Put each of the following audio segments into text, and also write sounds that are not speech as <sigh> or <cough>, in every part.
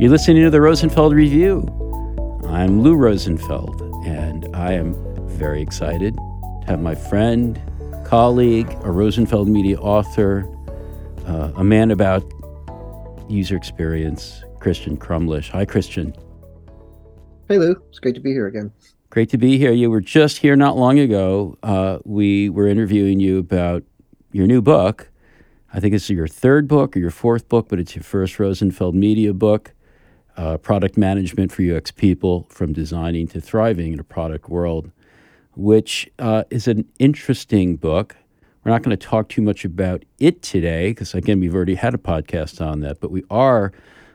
You're listening to the Rosenfeld Review. I'm Lou Rosenfeld, and I am very excited to have my friend, colleague, a Rosenfeld Media author, uh, a man about user experience, Christian Crumlish. Hi, Christian. Hey, Lou. It's great to be here again. Great to be here. You were just here not long ago. Uh, we were interviewing you about your new book. I think it's your third book or your fourth book, but it's your first Rosenfeld Media book uh, product management for UX people from designing to thriving in a product world, which uh, is an interesting book. We're not going to talk too much about it today because, again, we've already had a podcast on that, but we are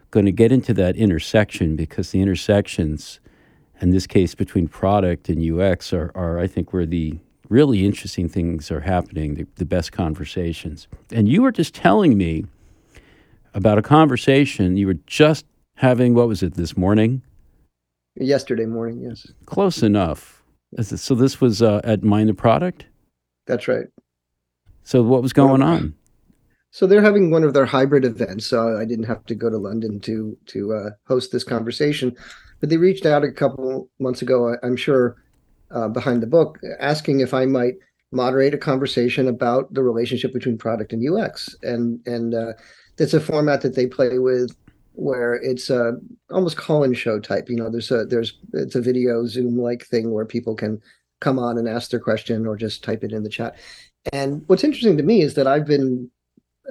going to get into that intersection because the intersections, in this case, between product and UX, are, are I think, where the really interesting things are happening, the, the best conversations. And you were just telling me about a conversation you were just having, what was it, this morning? Yesterday morning, yes. Close enough. So this was uh, at Mind the Product? That's right. So what was going on? So they're having one of their hybrid events. So I didn't have to go to London to to uh, host this conversation, but they reached out a couple months ago. I'm sure uh, behind the book, asking if I might moderate a conversation about the relationship between product and UX, and and uh, that's a format that they play with where it's a almost call-in show type. You know, there's a there's it's a video Zoom like thing where people can come on and ask their question or just type it in the chat. And what's interesting to me is that I've been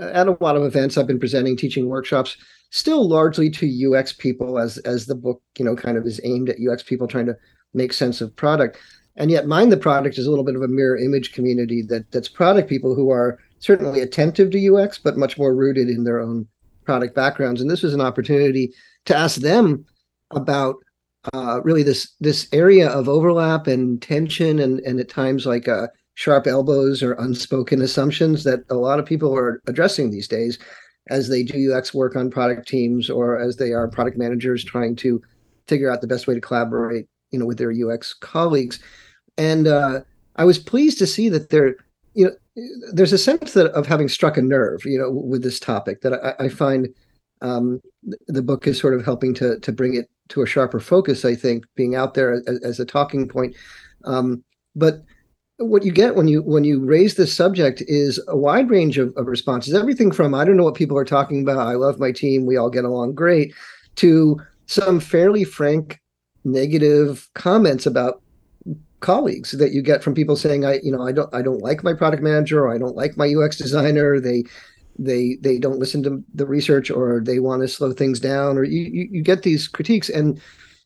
uh, at a lot of events. I've been presenting, teaching workshops, still largely to UX people, as as the book you know kind of is aimed at UX people trying to make sense of product. And yet, Mind the Product is a little bit of a mirror image community that that's product people who are certainly attentive to UX, but much more rooted in their own product backgrounds, and this was an opportunity to ask them about uh, really this this area of overlap and tension, and and at times like uh, sharp elbows or unspoken assumptions that a lot of people are addressing these days as they do UX work on product teams or as they are product managers trying to figure out the best way to collaborate, you know, with their UX colleagues. And uh, I was pleased to see that there, you know, there's a sense that of having struck a nerve, you know, with this topic that I, I find um, the book is sort of helping to to bring it to a sharper focus. I think being out there as, as a talking point, um, but what you get when you when you raise this subject is a wide range of, of responses. Everything from I don't know what people are talking about. I love my team. We all get along great. To some fairly frank negative comments about colleagues that you get from people saying i you know i don't i don't like my product manager or i don't like my ux designer they they they don't listen to the research or they want to slow things down or you, you, you get these critiques and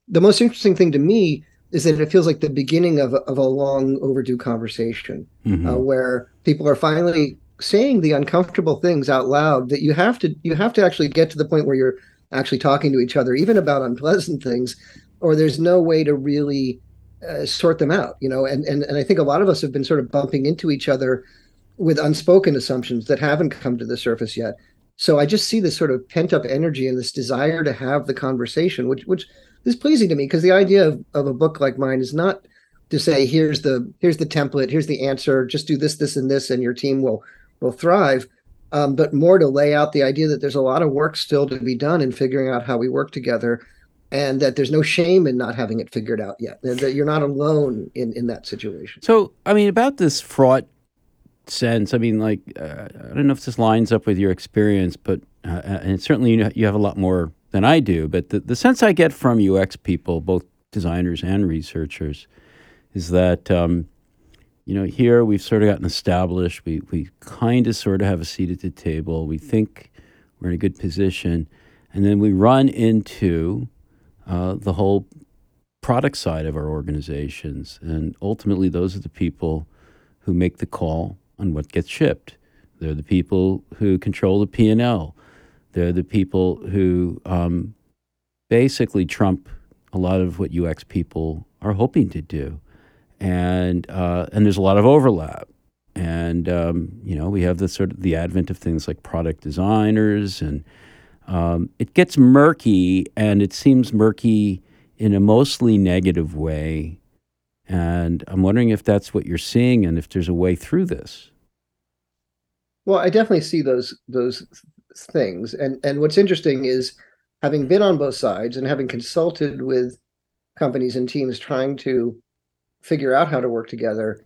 the most interesting thing to me is that it feels like the beginning of, of a long overdue conversation mm-hmm. uh, where people are finally saying the uncomfortable things out loud that you have to you have to actually get to the point where you're actually talking to each other even about unpleasant things or there's no way to really uh, sort them out you know and, and and i think a lot of us have been sort of bumping into each other with unspoken assumptions that haven't come to the surface yet. So i just see this sort of pent up energy and this desire to have the conversation which which is pleasing to me because the idea of, of a book like mine is not to say here's the here's the template here's the answer just do this this and this and your team will will thrive um, but more to lay out the idea that there's a lot of work still to be done in figuring out how we work together and that there's no shame in not having it figured out yet that you're not alone in in that situation. So i mean about this fraught sense i mean like uh, i don't know if this lines up with your experience but uh, uh and certainly you, you have a lot more than i do but the, the sense i get from ux people both designers and researchers is that um, you know here we've sort of gotten established we, we kind of sort of have a seat at the table we think we're in a good position and then we run into uh, the whole product side of our organizations. And ultimately, those are the people who make the call on what gets shipped. They're the people who control the P&L. They're the people who um, basically trump a lot of what UX people are hoping to do. And, uh, and there's a lot of overlap. And, um, you know, we have the sort of the advent of things like product designers and um, it gets murky, and it seems murky in a mostly negative way. And I'm wondering if that's what you're seeing, and if there's a way through this. Well, I definitely see those those things, and and what's interesting is having been on both sides and having consulted with companies and teams trying to figure out how to work together,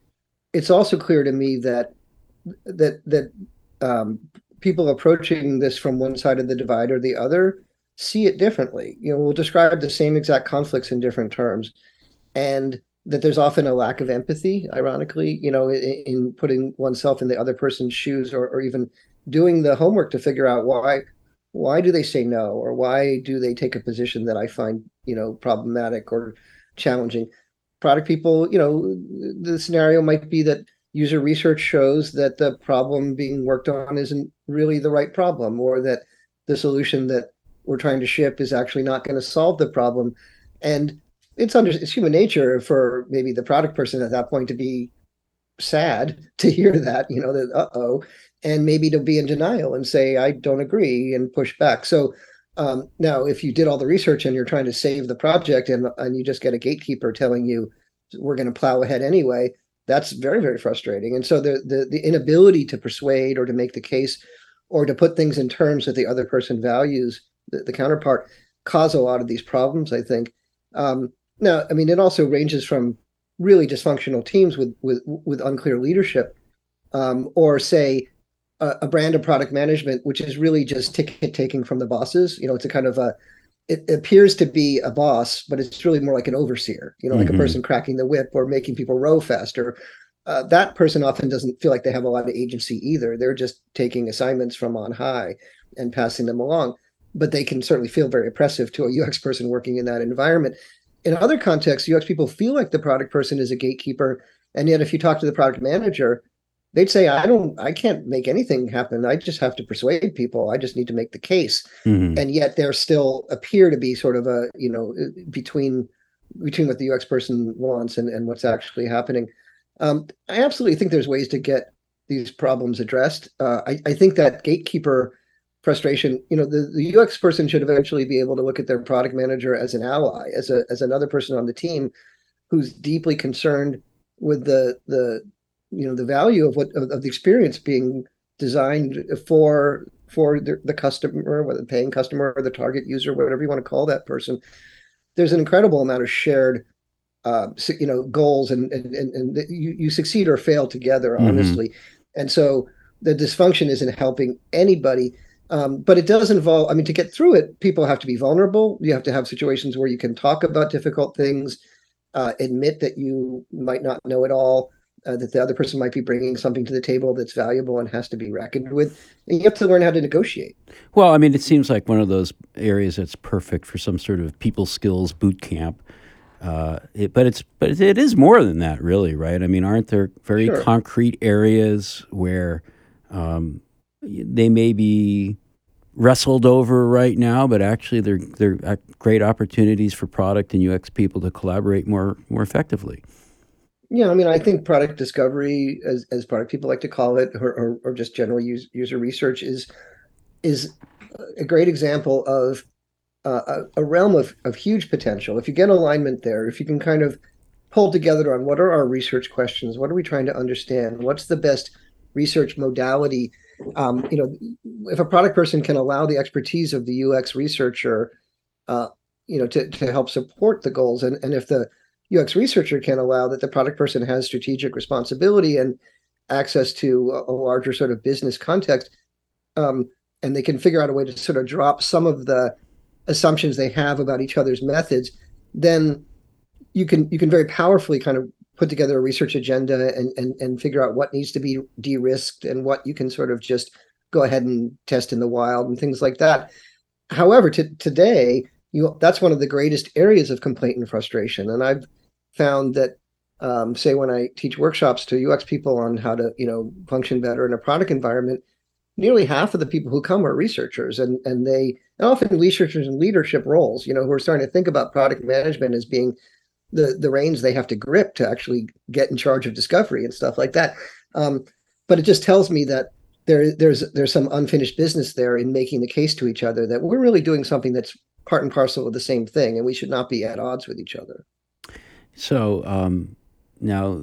it's also clear to me that that that um, people approaching this from one side of the divide or the other see it differently. You know, we'll describe the same exact conflicts in different terms, and that there's often a lack of empathy. Ironically, you know, in, in putting oneself in the other person's shoes, or, or even doing the homework to figure out why why do they say no or why do they take a position that I find you know problematic or challenging. Product people, you know, the scenario might be that user research shows that the problem being worked on isn't really the right problem or that the solution that we're trying to ship is actually not going to solve the problem. And it's under it's human nature for maybe the product person at that point to be sad <laughs> to hear that you know that uh-oh and maybe to be in denial and say i don't agree and push back. So um, now if you did all the research and you're trying to save the project and and you just get a gatekeeper telling you we're going to plow ahead anyway that's very very frustrating. And so the, the the inability to persuade or to make the case or to put things in terms that the other person values the, the counterpart cause a lot of these problems i think. Um, now i mean it also ranges from really dysfunctional teams with with with unclear leadership um, or say a, a brand of product management which is really just ticket taking from the bosses. You know it's a kind of a it appears to be a boss, but it's really more like an overseer, you know, like mm-hmm. a person cracking the whip or making people row faster. Uh, that person often doesn't feel like they have a lot of agency either. They're just taking assignments from on high and passing them along. But they can certainly feel very oppressive to a UX person working in that environment. In other contexts, UX people feel like the product person is a gatekeeper. And yet, if you talk to the product manager, they'd say i don't i can't make anything happen. I just have to persuade people. I just need to make the case. Mm-hmm. and yet there still appear to be sort of a you know uh, between between what the ux person wants and, and what's actually happening. Um, i absolutely think there's ways to get these problems addressed. Uh, I, I think that gatekeeper frustration you know the, the ux person should eventually be able to look at their product manager as an ally as a as another person on the team who's deeply concerned with the the you know the value of what of, of the experience being designed for for the, the customer, whether the paying customer or the target user, whatever you want to call that person. There's an incredible amount of shared, uh, you know, goals, and and and, and you you succeed or fail together, mm-hmm. honestly. Mm-hmm. And so the dysfunction isn't helping anybody. Um, but it does involve. I mean, to get through it, people have to be vulnerable. You have to have situations where you can talk about difficult things, uh, admit that you might not know it all, uh, that the other person might be bringing something to the table that's valuable and has to be reckoned with. And you have to learn how to negotiate. Well, I mean, it seems like one of those areas that's perfect for some sort of people skills boot camp. Uh, it, but it's but it is more than that, really, right? I mean, aren't there very sure. concrete areas where um, they may be wrestled over right now, but actually they're they're great opportunities for product and UX people to collaborate more more effectively yeah, I mean, I think product discovery, as, as product people like to call it, or, or, or just general use, user research, is is a great example of uh, a, a, realm of, of huge potential. If you get alignment there, if you can kind of pull together on what are our research questions, what are we trying to understand, what's the best research modality, um, you know, if a product person can allow the expertise of the UX researcher, uh, you know, to to help support the goals, and and if the UX researcher can allow that the product person has strategic responsibility and access to a, larger sort of business context. Um, and they can figure out a way to sort of drop some of the assumptions they have about each other's methods, then you can you can very powerfully kind of put together a research agenda and and, and figure out what needs to be de-risked and what you can sort of just go ahead and test in the wild and things like that. However, to, today, you that's one of the greatest areas of complaint and frustration. And I've found that um, say when I teach workshops to UX people on how to you know function better in a product environment, nearly half of the people who come are researchers, and and they and often researchers in leadership roles, you know, who are starting to think about product management as being the the reins they have to grip to actually get in charge of discovery and stuff like that. Um, but it just tells me that there there's there's some unfinished business there in making the case to each other that we're really doing something that's part and parcel of the same thing, and we should not be at odds with each other. So um, now,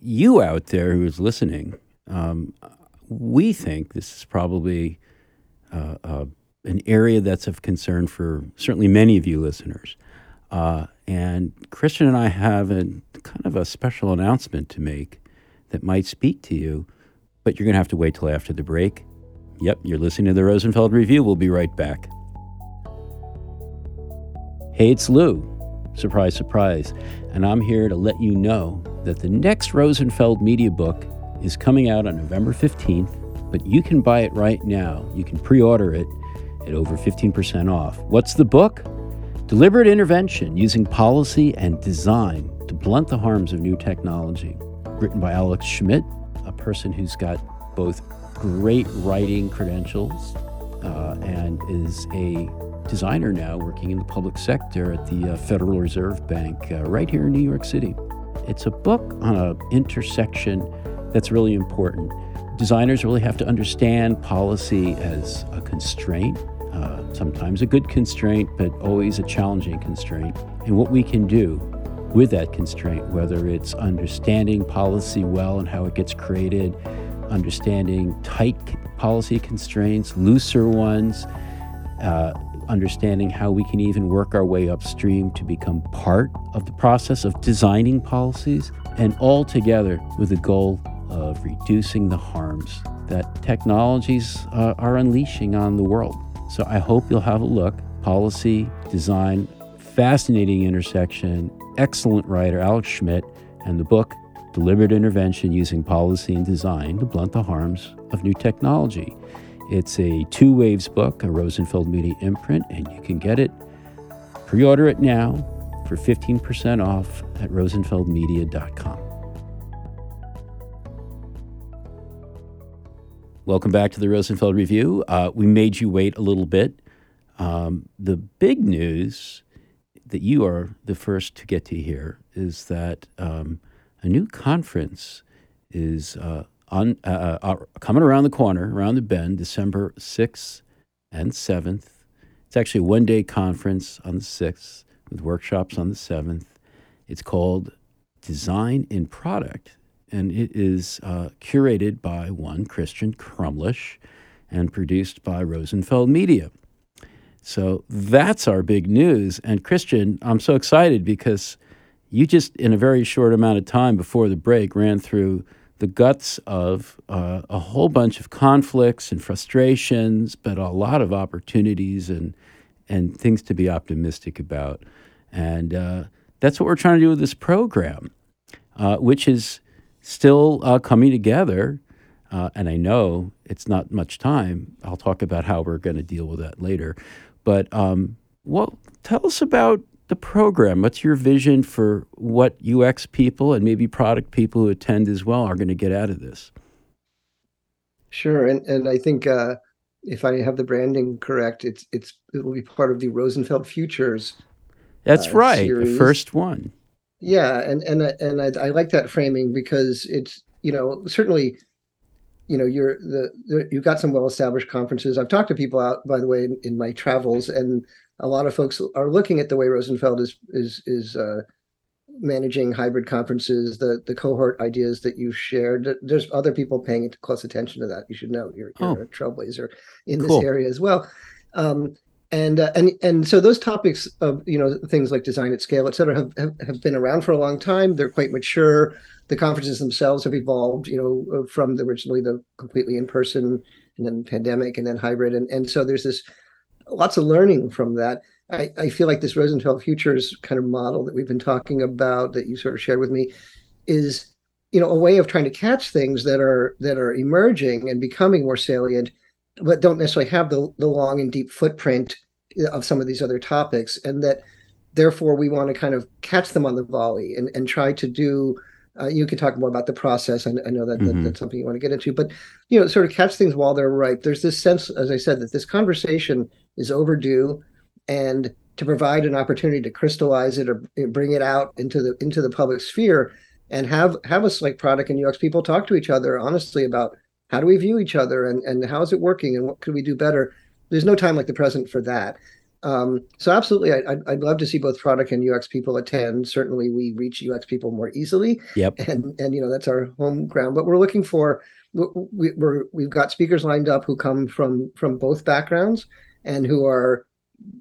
you out there who is listening, um, we think this is probably uh, a an area that's of concern for certainly many of you listeners. Uh, and Christian and I have a kind of a special announcement to make that might speak to you, but you're going to have to wait till after the break. Yep, you're listening to the Rosenfeld Review. We'll be right back. Hey, it's Lou. Surprise, surprise. And I'm here to let you know that the next Rosenfeld Media book is coming out on November 15th, but you can buy it right now. You can pre order it at over 15% off. What's the book? Deliberate Intervention Using Policy and Design to Blunt the Harms of New Technology. Written by Alex Schmidt, a person who's got both great writing credentials uh, and is a designer now working in the public sector at the uh, Federal Reserve Bank uh, right here in New York City. It's a book on an intersection that's really important. Designers really have to understand policy as a constraint, uh, sometimes a good constraint, but always a challenging constraint, and what we can do with that constraint, whether it's understanding policy well and how it gets created, understanding tight policy constraints, looser ones, uh, understanding how we can even work our way upstream to become part of the process of designing policies, and all together with the goal of reducing the harms that technologies uh, are unleashing on the world. So I hope you'll have a look. Policy, design, fascinating intersection, excellent writer Alex Schmidt, and the book Deliberate Intervention Using Policy and Design to Blunt the Harms of New Technology. It's a two waves book, a Rosenfeld Media imprint, and you can get it, pre order it now for 15% off at rosenfeldmedia.com. Welcome back to the Rosenfeld Review. Uh, we made you wait a little bit. Um, the big news that you are the first to get to hear is that um, a new conference is uh, on uh, uh, coming around the corner, around the bend, December 6th and 7th. It's actually a one day conference on the 6th with workshops on the 7th. It's called Design in Product, and it is uh, curated by one Christian Crumlish and produced by Rosenfeld Media. So that's our big news. And Christian, I'm so excited because you just, in a very short amount of time before the break, ran through the guts of uh, a whole bunch of conflicts and frustrations, but a lot of opportunities and and things to be optimistic about. And uh, that's what we're trying to do with this program, uh, which is still uh, coming together. Uh, and I know it's not much time. I'll talk about how we're going to deal with that later. But um, well, tell us about the program? What's your vision for what UX people and maybe product people who attend as well are going to get out of this? Sure, and and I think uh, if I have the branding correct, it's it's it will be part of the Rosenfeld Futures. That's uh, right, series. the first one. Yeah, and and and I, I like that framing because it's you know certainly you know you're the, the, you've got some well established conferences i've talked to people out by the way in, in, my travels and a lot of folks are looking at the way Rosenfeld is is is uh, managing hybrid conferences, the the cohort ideas that you shared. There's other people paying close attention to that. You should know you're, you're oh. a trailblazer in cool. this area as well. Um, and uh, and and so those topics of you know things like design at scale, et cetera, have, have, have been around for a long time. They're quite mature. The conferences themselves have evolved, you know, from the, originally the completely in person, and then pandemic, and then hybrid, and and so there's this lots of learning from that. I, I feel like this Rosenfeld Futures kind of model that we've been talking about that you sort of shared with me is, you know, a way of trying to catch things that are that are emerging and becoming more salient, but don't necessarily have the, the long and deep footprint of some of these other topics. And that therefore we want to kind of catch them on the volley and, and try to do uh, you can talk more about the process. I, I know that, mm-hmm. that, that's something you want to get into, but you know, sort of catch things while they're ripe. There's this sense, as I said, that this conversation is overdue, and to provide an opportunity to crystallize it or bring it out into the into the public sphere, and have have us like product and UX people talk to each other honestly about how do we view each other and and how is it working and what could we do better. There's no time like the present for that. Um, so absolutely, I, would I'd love to see both product and UX people attend. Certainly, we reach UX people more easily. Yep. And and you know that's our home ground. But we're looking for we, we're we've got speakers lined up who come from from both backgrounds, and who are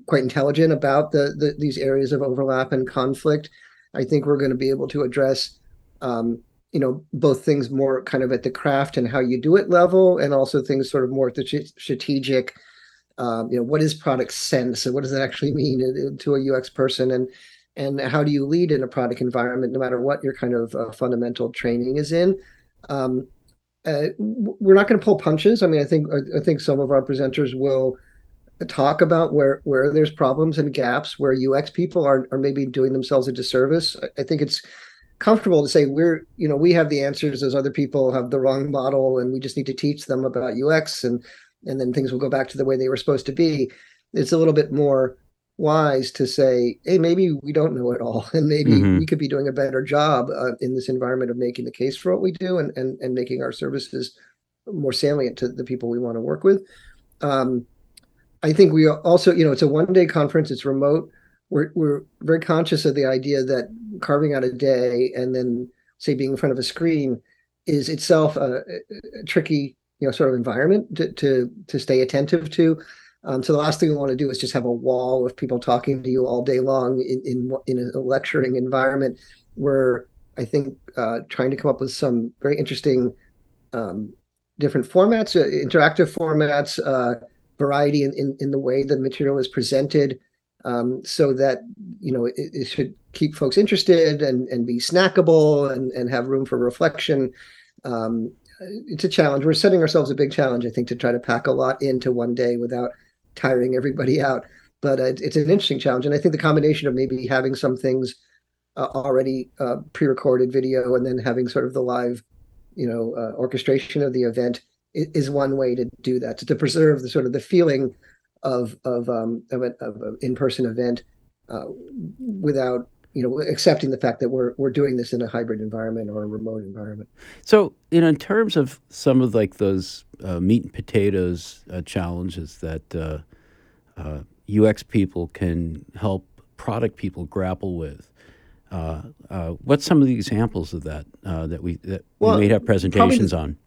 quite intelligent about the, the these areas of overlap and conflict, I think we're going to be able to address, um, you know, both things more kind of at the craft and how you do it level, and also things sort of more at the strategic. Um, you know, what is product sense, and what does that actually mean to a UX person, and and how do you lead in a product environment, no matter what your kind of uh, fundamental training is in. Um, uh, we're not going to pull punches. I mean, I think I think some of our presenters will talk about where where there's problems and gaps where UX people are are maybe doing themselves a disservice. I, I think it's comfortable to say we're you know we have the answers as other people have the wrong model and we just need to teach them about UX and and then things will go back to the way they were supposed to be. It's a little bit more wise to say, hey, maybe we don't know it all, <laughs> and maybe mm-hmm. we could be doing a better job uh, in this environment of making the case for what we do and and and making our services more salient to the people we want to work with. Um, I think we also, you know, it's a one day conference, it's remote. We're, we're very conscious of the idea that carving out a day and then, say, being in front of a screen is itself a, a tricky, you know, sort of environment to, to, to stay attentive to. Um, so the last thing we want to do is just have a wall of people talking to you all day long in in, in a lecturing environment. Where I think uh, trying to come up with some very interesting um, different formats, uh, interactive formats, uh, variety in, in, in the way the material is presented um, so that you know it, it, should keep folks interested and, and be snackable and, and have room for reflection. Um, it's a challenge. We're setting ourselves a big challenge i think to try to pack a lot into one day without tiring everybody out. But uh, it's an interesting challenge and i think the combination of maybe having some things uh, already uh, pre-recorded video and then having sort of the live you know uh, orchestration of the event is one way to do that to, to preserve the sort of the feeling of of um of, an, of an in-person event uh, without you know accepting the fact that we're we're doing this in a hybrid environment or a remote environment. So you know in terms of some of like those uh, meat and potatoes uh, challenges that ux uh, uh, people can help product people grapple with uh, what's some of the examples of that that we that well, we may have presentations on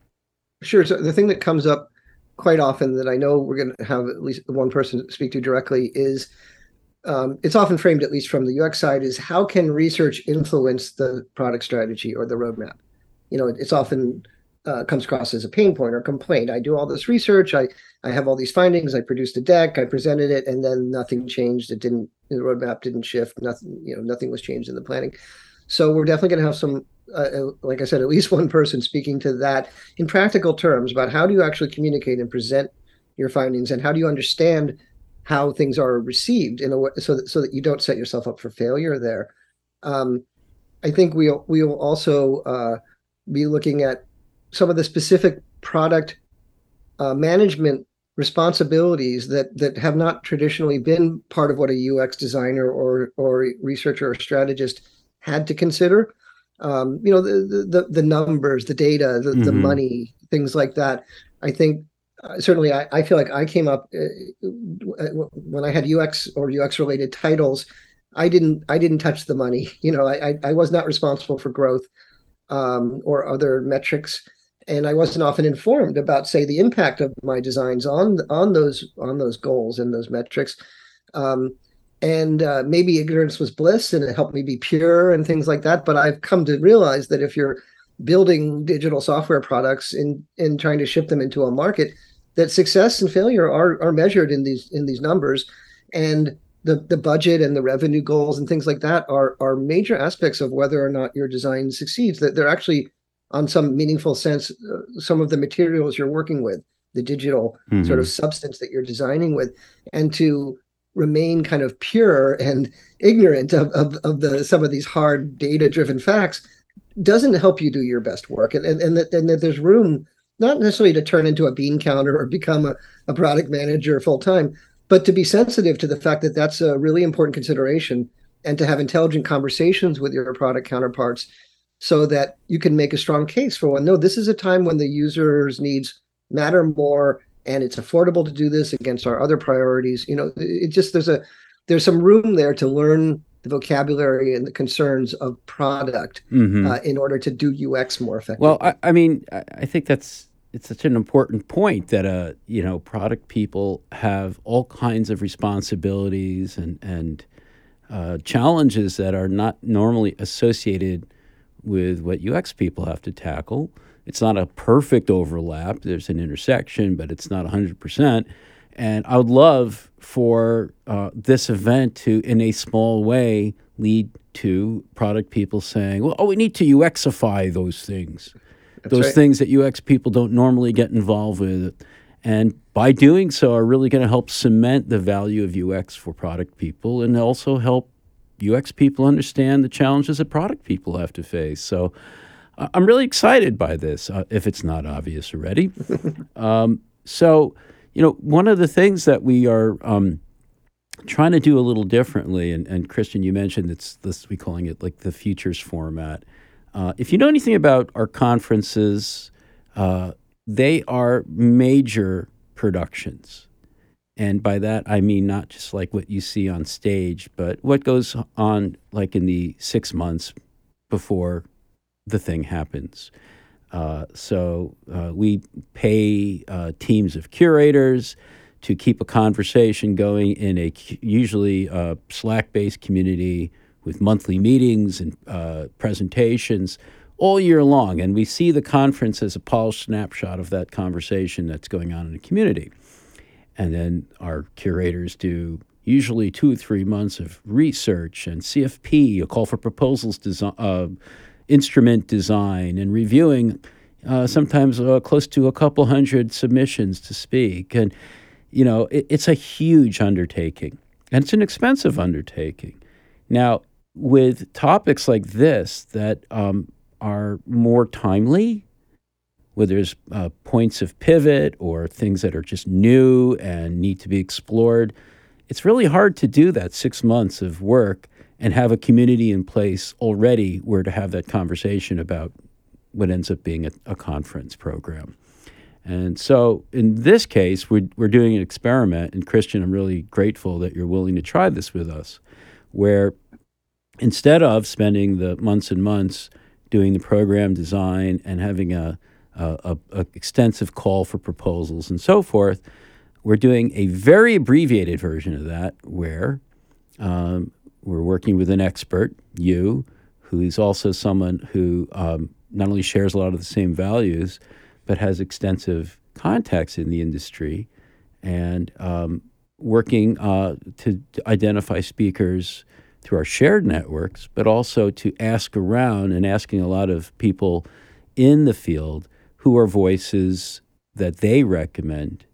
Sure. So the thing that comes up quite often that I know we're going to have at least one person speak to directly is um, it's often framed, at least from the UX side, is how can research influence the product strategy or the roadmap? You know, it's often uh, comes across as a pain point or complaint. I do all this research, I I have all these findings, I produced a deck, I presented it, and then nothing changed. It didn't the roadmap didn't shift. Nothing, you know, nothing was changed in the planning. So we're definitely going to have some uh, uh, like I said, at least one person speaking to that in practical terms about how do you actually communicate and present your findings, and how do you understand how things are received in a way so that so that you don't set yourself up for failure there. Um, I think we'll we'll also uh, be looking at some of the specific product uh, management responsibilities that that have not traditionally been part of what a UX designer or or researcher or strategist had to consider. Um, you know the, the the numbers the data the, mm-hmm. the money things like that. I think uh, certainly I, I feel like i came up uh, when i had ux or ux related titles i didn't i didn't touch the money. <laughs> You know i i, was not responsible for growth um, or other metrics. And i wasn't often informed about say the impact of my designs on on those on those goals and those metrics. Um, and uh, maybe ignorance was bliss and it helped me be pure and things like that. But i've come to realize that if you're building digital software products and in trying to ship them into a market that success and failure are are measured in these in these numbers. And the the budget and the revenue goals and things like that are are major aspects of whether or not your design succeeds. That they're actually on some meaningful sense uh, some of the materials you're working with the digital mm-hmm. sort of substance that you're designing with. And to remain kind of pure and ignorant of, of, of the some of these hard data driven facts doesn't help you do your best work. And, and, and, that, and that there's room not necessarily to turn into a bean counter or become a, a product manager full time but to be sensitive to the fact that that's a really important consideration and to have intelligent conversations with your product counterparts so that you can make a strong case for one no this is a time when the user's needs matter more and it's affordable to do this against our other priorities you know it just there's a there's some room there to learn the vocabulary and the concerns of product mm-hmm. uh, in order to do ux more effectively well i, I mean i think that's it's such an important point that uh, you know product people have all kinds of responsibilities and and uh, challenges that are not normally associated with what UX people have to tackle. It's not a perfect overlap. There's an intersection, but it's not 100%. And I would love for uh, this event to, in a small way, lead to product people saying, well, oh, we need to UXify those things, That's those right. things that UX people don't normally get involved with. And by doing so, are really going to help cement the value of UX for product people and also help UX people understand the challenges that product people have to face. So uh, I'm really excited by this, uh, if it's not obvious already. <laughs> um, so, you know, one of the things that we are um, trying to do a little differently, and, and Christian, you mentioned it's this, we calling it like the futures format. Uh, if you know anything about our conferences, uh, they are major productions. And by that, I mean not just like what you see on stage, but what goes on like in the six months before the thing happens. Uh, so uh, we pay uh, teams of curators to keep a conversation going in a usually uh, Slack-based community with monthly meetings and uh, presentations all year long. And we see the conference as a polished snapshot of that conversation that's going on in the community. And then our curators do usually two or three months of research and CFP, a call for proposals design, uh, instrument design, and reviewing uh, sometimes uh, close to a couple hundred submissions to speak. And, you know, it, it's a huge undertaking and it's an expensive undertaking. Now, with topics like this that um, are more timely, where there's uh, points of pivot or things that are just new and need to be explored, it's really hard to do that six months of work and have a community in place already where to have that conversation about what ends up being a, a conference program. And so in this case, we're, we're doing an experiment. And Christian, I'm really grateful that you're willing to try this with us, where instead of spending the months and months doing the program design and having a, a, a, extensive call for proposals and so forth, we're doing a very abbreviated version of that where um, we're working with an expert, you, who is also someone who um, not only shares a lot of the same values, but has extensive contacts in the industry and um, working uh, to, to, identify speakers through our shared networks, but also to ask around and asking a lot of people in the field who are voices that they recommend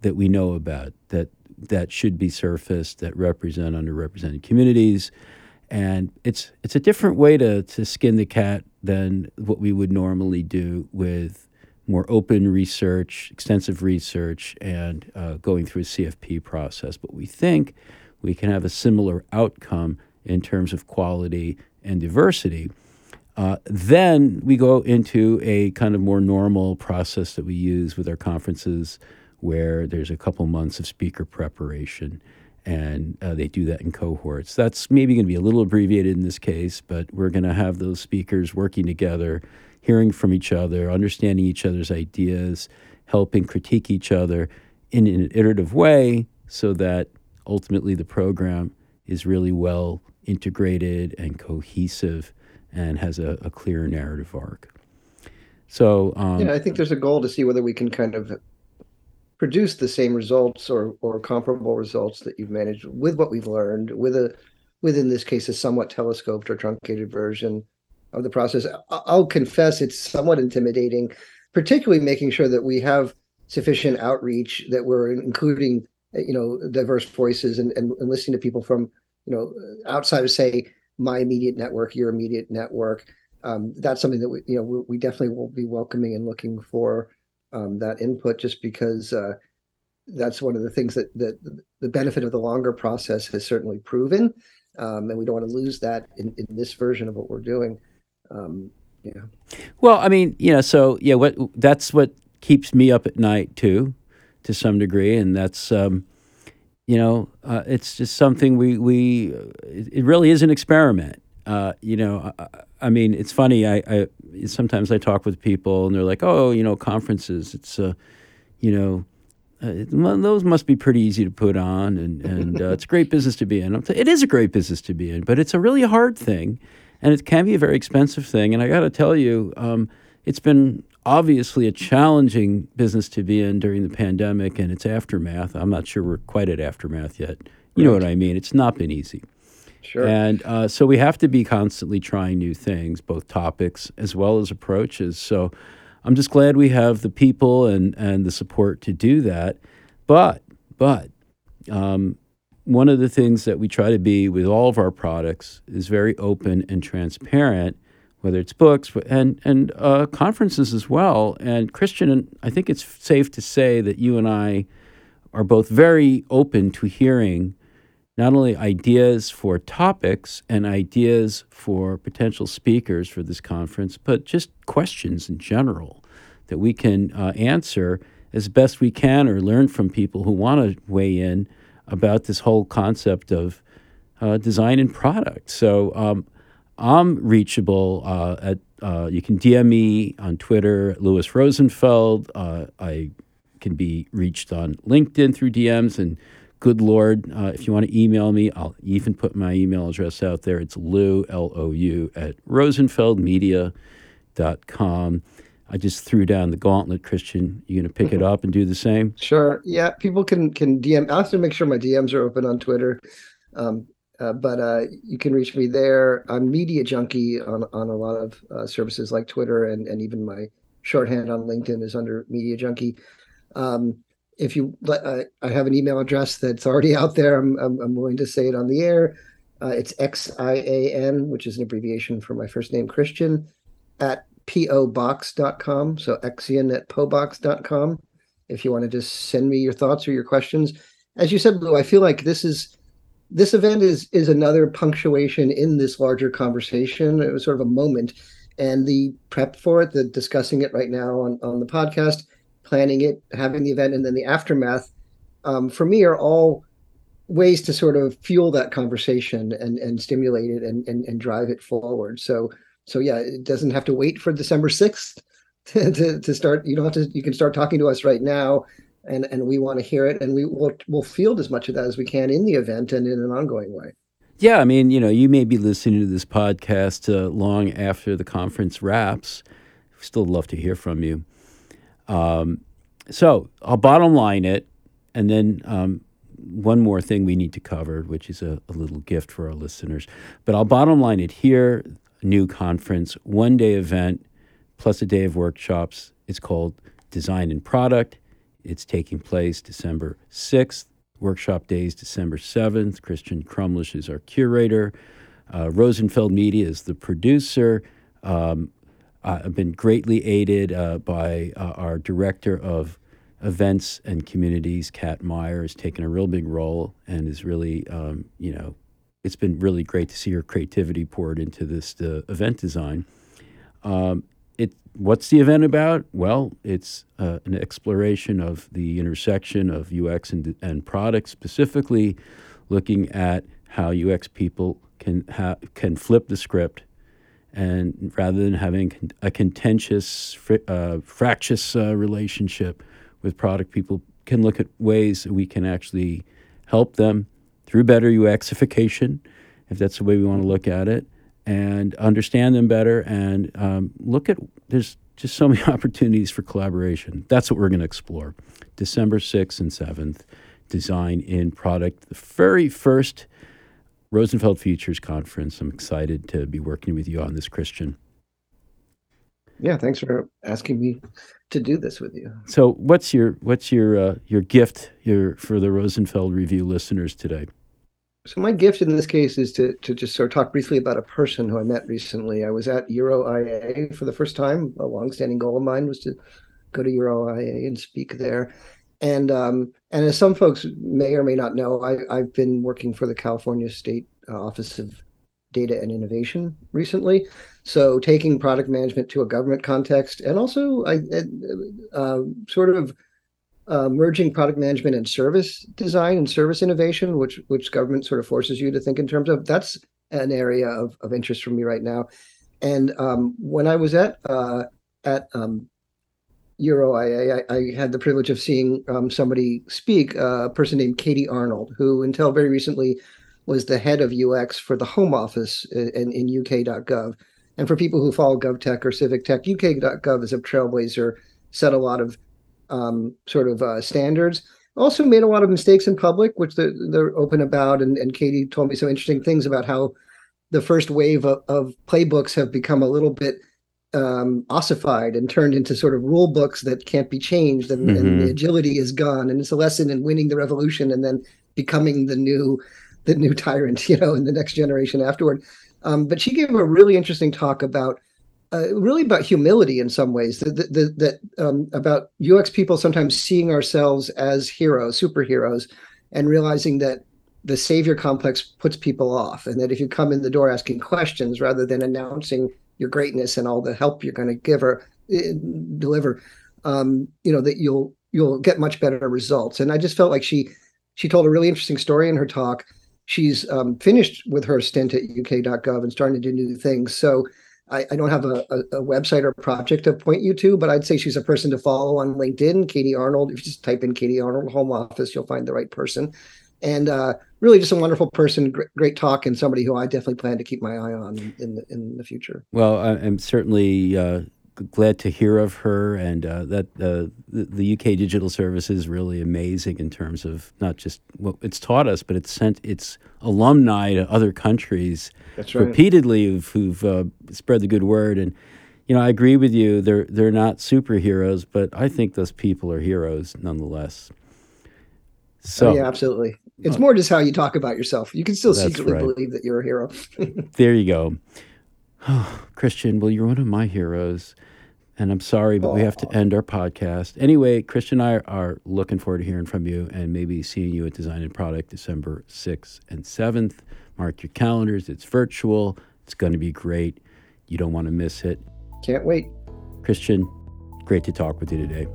that we know about that that should be surfaced that represent underrepresented communities and it's it's a different way to to skin the cat than what we would normally do with more open research, extensive research, and uh, going through a CFP process. But we think we can have a similar outcome in terms of quality and diversity. Uh, then we go into a kind of more normal process that we use with our conferences where there's a couple months of speaker preparation and uh, they do that in cohorts. That's maybe going to be a little abbreviated in this case, but we're going to have those speakers working together, hearing from each other, understanding each other's ideas, helping critique each other in an iterative way so that ultimately the program is really well integrated and cohesive and has a, a clear narrative arc. So, um, yeah, I think there's a goal to see whether we can kind of produce the same results or or comparable results that you've managed with what we've learned with a within this case a somewhat telescoped or truncated version of the process. I'll confess it's somewhat intimidating particularly making sure that we have sufficient outreach that we're including you know diverse voices and, and, and listening to people from you know outside of say my immediate network your immediate network. Um, that's something that we you know we, we definitely will be welcoming and looking for um, that input just because uh, that's one of the things that, that the benefit of the longer process has certainly proven. Um, and we don't want to lose that in, in this version of what we're doing. Um, yeah. Well, I mean, you know, so yeah, what that's what keeps me up at night too, to some degree, and that's um, you know, uh, it's just something we we it really is an experiment. Uh, you know, I, I, mean, it's funny. I, I, sometimes I talk with people and they're like, "Oh, you know, conferences. It's, uh, you know, uh, those must be pretty easy to put on, and and uh, it's a great business to be in. It is a great business to be in, but it's a really hard thing, and it can be a very expensive thing. And I got to tell you, um, it's been obviously a challenging business to be in during the pandemic and its aftermath. I'm not sure we're quite at aftermath yet. You right. know what I mean? It's not been easy. Sure. And uh, so we have to be constantly trying new things, both topics as well as approaches. So I'm just glad we have the people and, and the support to do that. But, but, um, one of the things that we try to be with all of our products is very open and transparent whether it's books and and uh, conferences as well. And Christian, I think it's safe to say that you and I are both very open to hearing not only ideas for topics and ideas for potential speakers for this conference, but just questions in general that we can uh, answer as best we can or learn from people who want to weigh in about this whole concept of uh, design and product. So. Um, I'm reachable uh, at uh, you can DM me on Twitter, Louis Rosenfeld. Uh, I can be reached on LinkedIn through DMs. And good Lord, uh, if you want to email me, I'll even put my email address out there. It's lou, L O U, at rosenfeldmedia.com. I just threw down the gauntlet, Christian. You gonna pick it up and do the same? Sure. Yeah, people can can DM. I have to make sure my DMs are open on Twitter. Um, uh, but uh, you can reach me there. I'm Media Junkie on, on a lot of uh, services like Twitter, and, and even my shorthand on LinkedIn is under Media Junkie. Um, if you, uh, I have an email address that's already out there. I'm, I'm, I'm willing to say it on the air. Uh, it's XIAN, which is an abbreviation for my first name, Christian, at pobox.com. So Xian at pobox.com. If you want to just send me your thoughts or your questions. As you said, Lou, I feel like this is this event is is another punctuation in this larger conversation. It was sort of a moment, and the prep for it, the discussing it right now on on the podcast, planning it, having the event, and then the aftermath, um, for me, are all ways to sort of fuel that conversation and and stimulate it and and, and drive it forward. So so yeah, it doesn't have to wait for December sixth <laughs> to, to, to start. You don't have to. You can start talking to us right now and and we want to hear it, and we will will field as much of that as we can in the event and in an ongoing way. Yeah, I mean, you know, you may be listening to this podcast uh, long after the conference wraps. Still love to hear from you. Um, so I'll bottom line it, and then um, one more thing we need to cover, which is a, a, little gift for our listeners. But I'll bottom line it here. New conference, one day event, plus a day of workshops. It's called Design in Product. It's taking place December 6th. Workshop days December 7th. Christian Crumlish is our curator. Uh, Rosenfeld Media is the producer. Um, I've been greatly aided uh, by uh, our director of events and communities, Kat Meyer, has taken a real big role and is really, um, you know, it's been really great to see her creativity poured into this uh, event design. Um, it what's the event about? Well, it's uh, an exploration of the intersection of UX and, and product, specifically looking at how UX people can ha- can flip the script, and rather than having a contentious, fr- uh, fractious uh, relationship with product, people can look at ways that we can actually help them through better UXification, if that's the way we want to look at it and understand them better and um, look at there's just so <laughs> many opportunities for collaboration. That's what we're going to explore. December 6th and 7th, Design in Product, the very first Rosenfeld Futures Conference. I'm excited to be working with you on this, Christian. Yeah, thanks for asking me to do this with you. So, what's your what's your uh, your gift your for the Rosenfeld Review listeners today? So my gift in this case is to to just sort of talk briefly about a person who I met recently. I was at Euro IA for the first time. A longstanding goal of mine was to go to Euro IA and speak there. And um, and as some folks may or may not know, I, I've been working for the California State uh, Office of Data and Innovation recently. So taking product management to a government context, and also I uh, sort of uh, merging product management and service design and service innovation, which which government sort of forces you to think in terms of. That's an area of, of interest for me right now. And um, when I was at uh, at um, EuroIA, I, I, had the privilege of seeing um, somebody speak, uh, a person named Katie Arnold, who until very recently was the head of UX for the Home Office in, in UK.gov. And for people who follow GovTech or Civic Tech, UK.gov is a trailblazer, set a lot of um, sort of uh, standards. Also made a lot of mistakes in public, which they're, they're open about. And, and Katie told me some interesting things about how the first wave of, of playbooks have become a little bit um, ossified and turned into sort of rule books that can't be changed, and, mm-hmm. and, the agility is gone. And it's a lesson in winning the revolution and then becoming the new the new tyrant, <laughs> you know, in the next generation afterward. Um, but she gave a really interesting talk about uh, really about humility in some ways that that, that um, about UX people sometimes seeing ourselves as heroes, superheroes, and realizing that the savior complex puts people off, and that if you come in the door asking questions rather than announcing your greatness and all the help you're going to give her uh, deliver, um, you know that you'll you'll get much better results. And I just felt like she she told a really interesting story in her talk she's um, finished with her stint at uk.gov and starting to do new things. So I, I don't have a, a, a, website or project to point you to, but I'd say she's a person to follow on LinkedIn. Katie Arnold. If you just type in Katie Arnold Home Office, you'll find the right person. And uh, really, just a wonderful person, great, great, talk, and somebody who I definitely plan to keep my eye on in, in the, in the future. Well, I'm certainly uh, glad to hear of her, and uh, that uh, the, the, UK Digital Service is really amazing in terms of not just what it's taught us, but it's sent its alumni to other countries right. repeatedly who've, who've uh, spread the good word. And you know, I agree with you. They're they're not superheroes, but I think those people are heroes nonetheless. So oh, yeah, absolutely. It's uh, more just how you talk about yourself. You can still secretly right. believe that you're a hero. <laughs> there you go. Oh, <sighs> Christian, well, you're one of my heroes. And I'm sorry, but Aww. we have to end our podcast. Anyway, Christian and I are looking forward to hearing from you and maybe seeing you at Design in Product December 6th and 7th. Mark your calendars. It's virtual. It's going to be great. You don't want to miss it. Can't wait. Christian, great to talk with you today.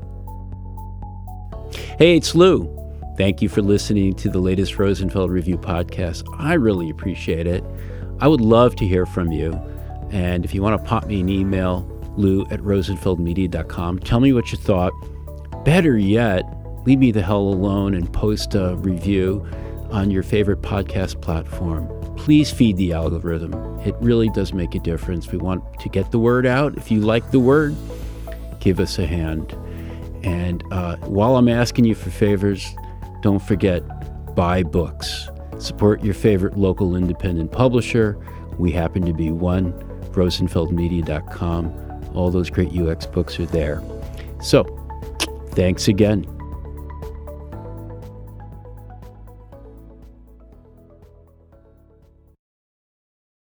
Hey, it's Lou. Thank you for listening to the latest Rosenfeld Review podcast. I really appreciate it. I would love to hear from you. And if you want to pop me an email, lou at rosenfeldmedia.com. Tell me what you thought. Better yet, leave me the hell alone and post a review on your favorite podcast platform. Please feed the algorithm. It really does make a difference. We want to get the word out. If you like the word, give us a hand. And uh, while I'm asking you for favors, don't forget buy books. Support your favorite local independent publisher. We happen to be one, rosenfeldmedia.com. All those great UX books are there. So, thanks again.